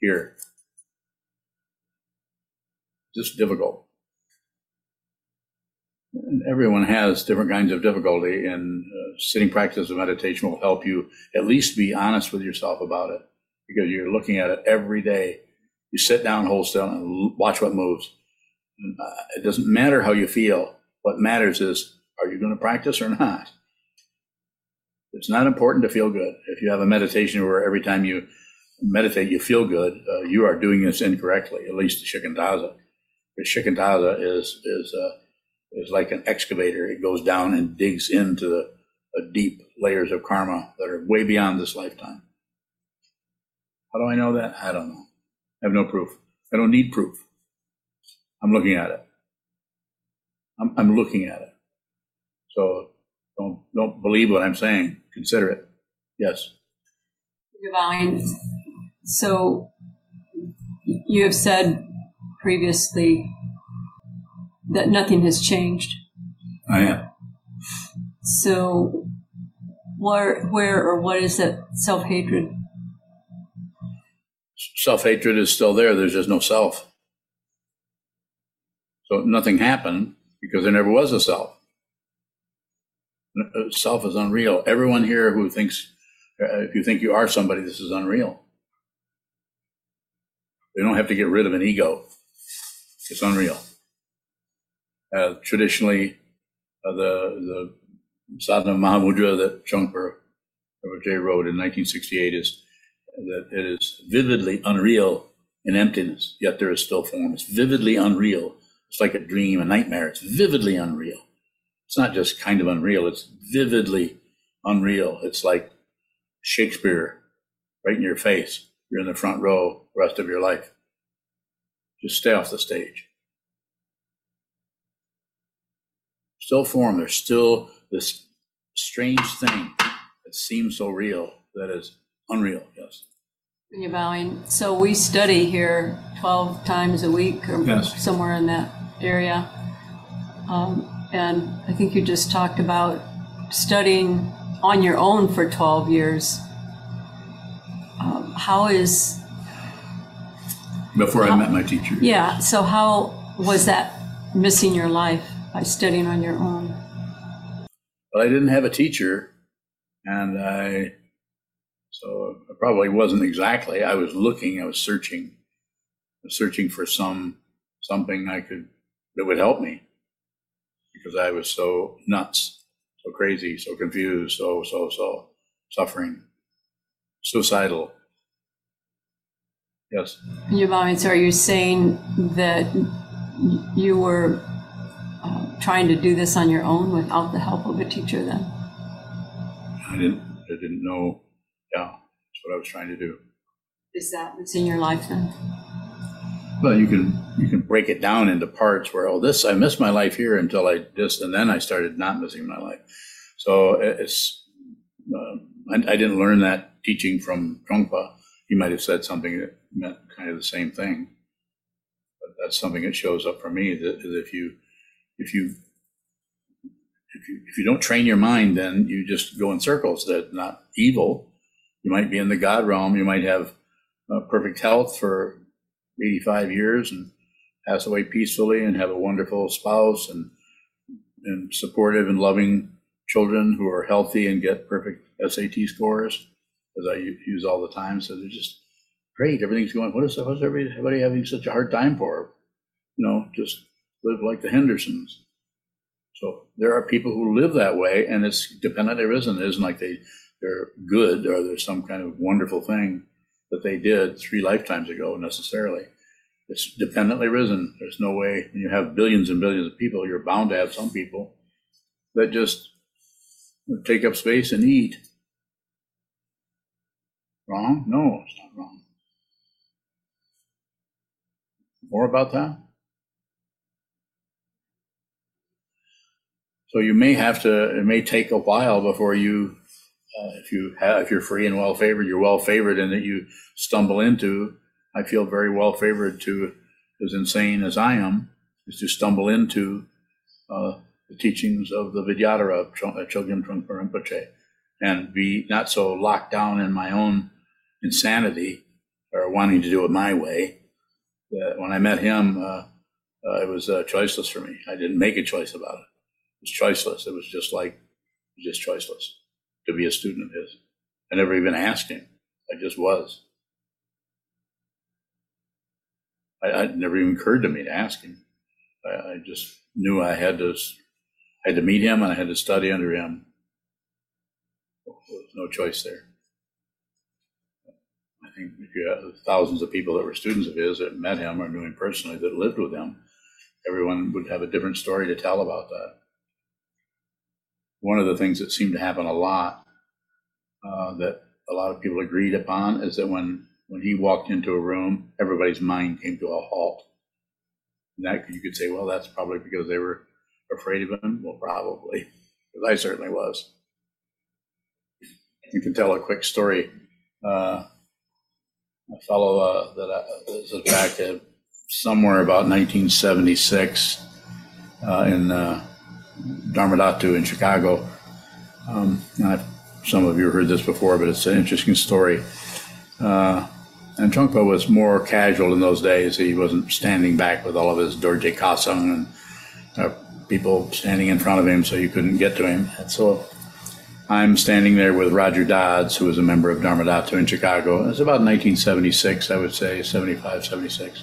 here. Just difficult. And everyone has different kinds of difficulty, and uh, sitting practice of meditation will help you at least be honest with yourself about it because you're looking at it every day. You sit down, hold still, and watch what moves. Uh, it doesn't matter how you feel. What matters is, are you going to practice or not? It's not important to feel good. If you have a meditation where every time you meditate you feel good, uh, you are doing this incorrectly. At least the shikantaza. The shikantaza is is uh, is like an excavator. It goes down and digs into the uh, deep layers of karma that are way beyond this lifetime. How do I know that? I don't know. I have no proof. I don't need proof. I'm looking at it. I'm, I'm looking at it. So don't don't believe what I'm saying. Consider it. Yes. Divine. So you have said previously that nothing has changed. I am. So where where or what is that self hatred? Self hatred is still there. There's just no self. So nothing happened because there never was a self. Uh, self is unreal. Everyone here who thinks, uh, if you think you are somebody, this is unreal. They don't have to get rid of an ego. It's unreal. Uh, traditionally, uh, the the sadhana Mahamudra that Trungpa Rinpoche wrote in 1968 is that it is vividly unreal in emptiness, yet there is still form. It's vividly unreal. It's like a dream, a nightmare. It's vividly unreal. It's not just kind of unreal, it's vividly unreal. It's like Shakespeare right in your face. You're in the front row the rest of your life. Just stay off the stage. Still form, there's still this strange thing that seems so real that is unreal, yes. You're bowing. So we study here 12 times a week or Yes. somewhere in that area. Um, and I think you just talked about studying on your own for 12 years. Um, how is, Before I met my teacher. yeah, so how was that missing your life by studying on your own? But I didn't have a teacher, and I, so it probably wasn't exactly. I was looking, I was searching, I was searching for some something I could that would help me because I was so nuts, so crazy, so confused, so so so suffering, suicidal. Yes, You're bowing. So are you saying that you were uh, trying to do this on your own without the help of a teacher then? I didn't I didn't know. Yeah, that's what I was trying to do. Is that what's in your life then? Well, you can you can break it down into parts where oh this I missed my life here until I just and then I started not missing my life. So it's uh, I, I didn't learn that teaching from Trungpa. He might have said something that meant kind of the same thing, but that's something that shows up for me that, that if you if you if you if you don't train your mind, then you just go in circles. That's not evil. You might be in the God realm. You might have uh, perfect health for 85 years and pass away peacefully and have a wonderful spouse and and supportive and loving children who are healthy and get perfect SAT scores, as I use all the time. So they're just great. Everything's going. What is what's everybody, having such a hard time for? You know, just live like the Hendersons. So there are people who live that way, and it's dependently risen. It isn't like they they're good or there's some kind of wonderful thing that they did three lifetimes ago necessarily. It's dependently risen. There's no way when you have billions and billions of people, you're bound to have some people that just take up space and eat. Wrong? No, it's not wrong. More about that? So you may have to, it may take a while before you uh, if you have, if you're free and well favored, you're well favored, and that you stumble into. I feel very well favored to, as insane as I am, is to stumble into uh, the teachings of the Vidyadhara of uh, Chogyam Trungpa Rinpoche, and be not so locked down in my own insanity or wanting to do it my way. That when I met him, uh, uh, it was uh, choiceless for me. I didn't make a choice about it. It was choiceless. It was just like, just choiceless to be a student of his. I never even asked him. I just was. I, it never even occurred to me to ask him. I, I just knew I had to, I had to meet him and I had to study under him. There was no choice there. I think if you have thousands of people that were students of his that met him or knew him personally that lived with him, everyone would have a different story to tell about that. One of the things that seemed to happen a lot uh, that a lot of people agreed upon is that when when he walked into a room, everybody's mind came to a halt. And that you could say, well, that's probably because they were afraid of him. Well, probably, because I certainly was. You can tell a quick story. Uh, a fellow uh, that I, this is back to somewhere about 1976 uh, in uh, Dharmadhatu in Chicago. Um, some of you heard this before, but it's an interesting story. Uh, and Trungpa was more casual in those days. He wasn't standing back with all of his Dorje Kasung and uh, people standing in front of him so you couldn't get to him. And so I'm standing there with Roger Dodds, who was a member of Dharmadhatu in Chicago. It was about 1976, I would say, 75, 76.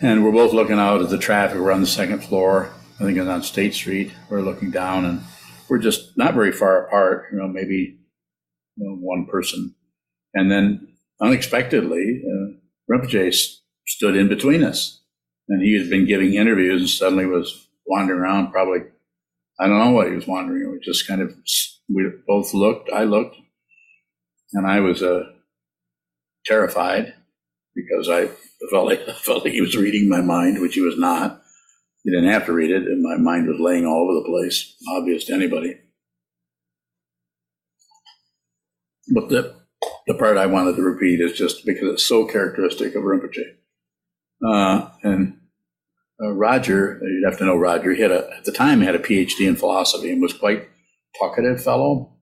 And we're both looking out at the traffic. We're on the second floor. I think it's on State Street. We're looking down, and we're just not very far apart, you know, maybe you know, one person. And then unexpectedly, uh, Rinpoche stood in between us. And he had been giving interviews and suddenly was wandering around, probably, I don't know what he was wandering. We just kind of, we both looked, I looked, and I was uh, terrified because I felt like, I felt like he was reading my mind, which he was not. He didn't have to read it, and my mind was laying all over the place, obvious to anybody. But the the part I wanted to repeat is just because it's so characteristic of Rinpoche. Uh, and uh, Roger, you'd have to know Roger. He had a, at the time he had a PhD in philosophy and was quite talkative fellow,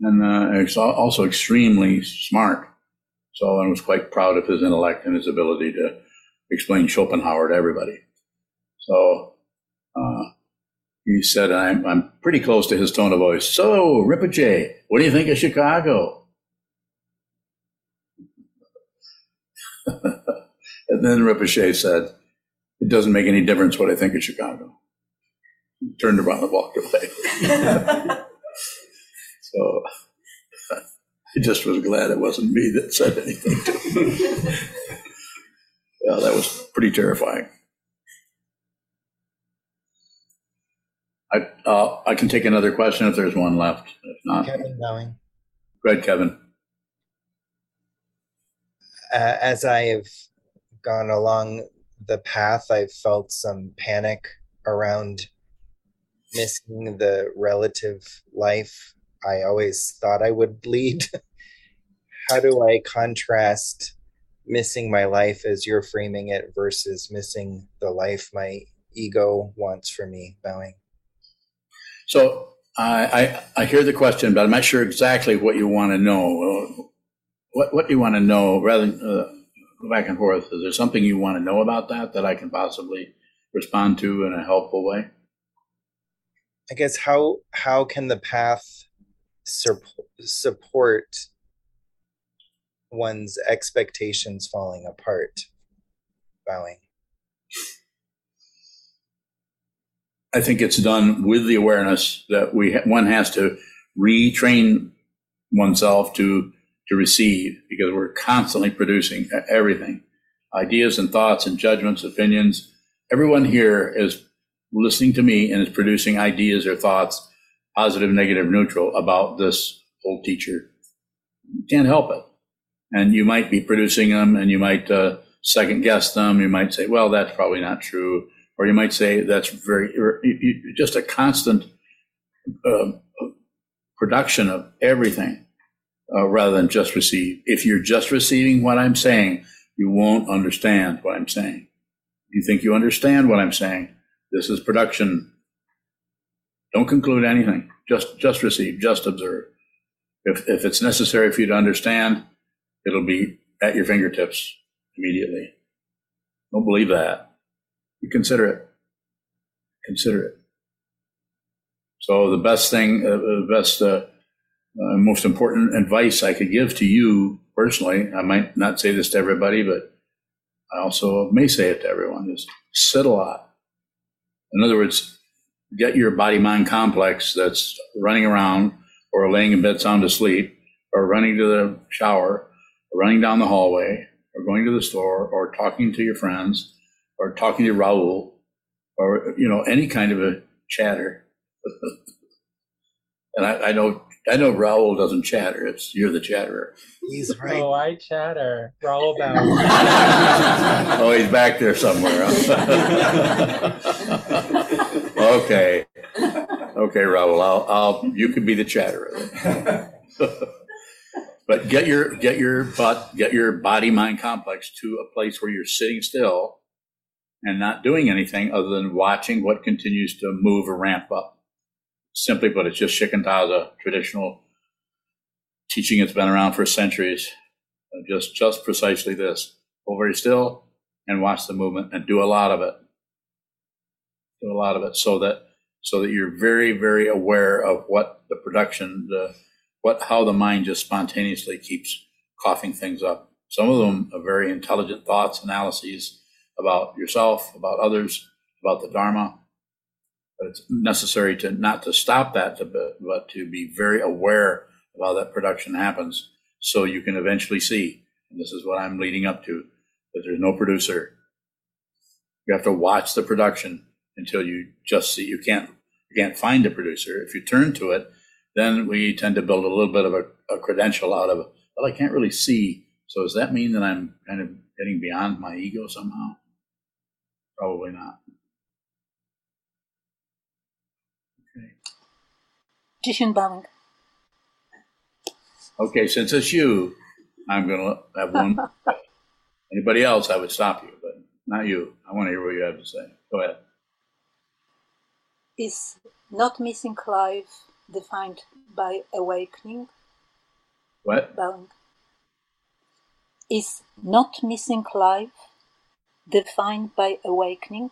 and uh, also extremely smart. So I was quite proud of his intellect and his ability to explain Schopenhauer to everybody. So uh, he said, I'm, I'm pretty close to his tone of voice. So, Rinpoche, what do you think of Chicago? and then Rinpoche said, It doesn't make any difference what I think of Chicago. He Turned around and walked away. so I just was glad it wasn't me that said anything to him. yeah, that was pretty terrifying. I, uh, I can take another question if there's one left. If not, Kevin Bowing. Go ahead, Kevin uh, as I have gone along the path, I've felt some panic around missing the relative life I always thought I would lead. How do I contrast missing my life as you're framing it versus missing the life my ego wants for me, Bowing? So I, I, I hear the question, but I'm not sure exactly what you want to know what what do you want to know rather than uh, go back and forth? Is there something you want to know about that that I can possibly respond to in a helpful way? I guess how how can the path support one's expectations falling apart? Bowing. I think it's done with the awareness that we one has to retrain oneself to to receive because we're constantly producing everything ideas and thoughts and judgments, opinions. Everyone here is listening to me and is producing ideas or thoughts, positive, negative, neutral, about this old teacher. You can't help it. And you might be producing them and you might uh, second guess them. You might say, well, that's probably not true. Or you might say that's very, just a constant uh, production of everything uh, rather than just receive. If you're just receiving what I'm saying, you won't understand what I'm saying. You think you understand what I'm saying. This is production. Don't conclude anything. Just just receive. Just observe. If if it's necessary for you to understand, it'll be at your fingertips immediately. Don't believe that. You consider it. Consider it. So the best thing, uh, the best uh, uh, most important advice I could give to you personally, I might not say this to everybody, but I also may say it to everyone, is sit a lot. In other words, get your body mind complex that's running around or laying in bed sound asleep, or running to the shower, or running down the hallway, or going to the store, or talking to your friends, or talking to Raul, or you know any kind of a chatter. and I, I know I know Raul doesn't chatter. It's you're the chatterer. He's right. Oh, I chatter. Raul bound. oh, he's back there somewhere. okay, okay, Raul. I'll, I'll. You can be the chatterer. but get your get your butt, get your body mind complex to a place where you're sitting still and not doing anything other than watching what continues to move or ramp up. Simply put, it's just shikantaza, traditional teaching that's been around for centuries. Uh, just, just precisely this. Hold very still and watch the movement and do a lot of it. Do a lot of it so that, so that you're very, very aware of what the production, the, what, how the mind just spontaneously keeps coughing things up. Some of them are very intelligent thoughts, analyses, about yourself, about others, about the Dharma. But it's necessary to not to stop that, to, but to be very aware of how that production happens, so you can eventually see. And this is what I'm leading up to: that there's no producer. You have to watch the production until you just see. You can't you can't find a producer. If you turn to it, then we tend to build a little bit of a, a credential out of. Well, I can't really see. So does that mean that I'm kind of getting beyond my ego somehow? Probably not. Okay. bowing. Okay, since it's you, I'm going to have one. Anybody else, I would stop you, but not you. I want to hear what you have to say. Go ahead. Is not missing life defined by awakening? What? Bang. Is not missing life defined by awakening?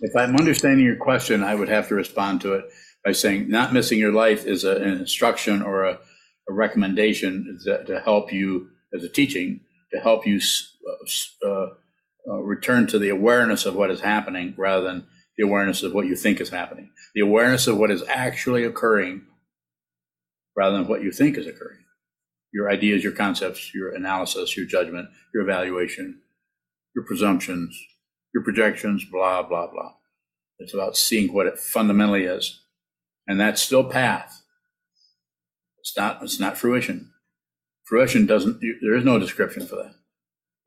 If I'm understanding your question, I would have to respond to it by saying not missing your life is a, an instruction or a, a recommendation to, to, help you as a teaching to help you uh, uh, return to the awareness of what is happening rather than the awareness of what you think is happening. The awareness of what is actually occurring rather than what you think is occurring your ideas, your concepts, your analysis, your judgment, your evaluation, your presumptions, your projections, blah, blah, blah. It's about seeing what it fundamentally is. And that's still path. It's not, it's not fruition. Fruition doesn't, there is no description for that.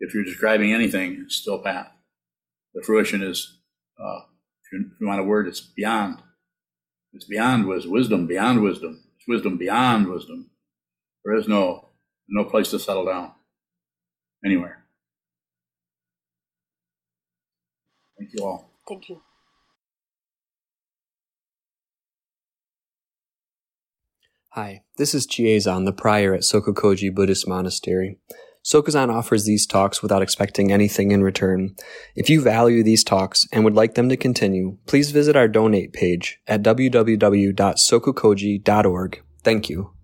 If you're describing anything, it's still path. The fruition is, uh, if, you, if you want a word, it's beyond. It's beyond wisdom, beyond wisdom. It's wisdom beyond wisdom. There is no no place to settle down anywhere. Thank you all. Thank you. Hi, this is Chiezan, the prior at Sokukoji Buddhist Monastery. Sokuzan offers these talks without expecting anything in return. If you value these talks and would like them to continue, please visit our donate page at www.sokukoji.org. Thank you.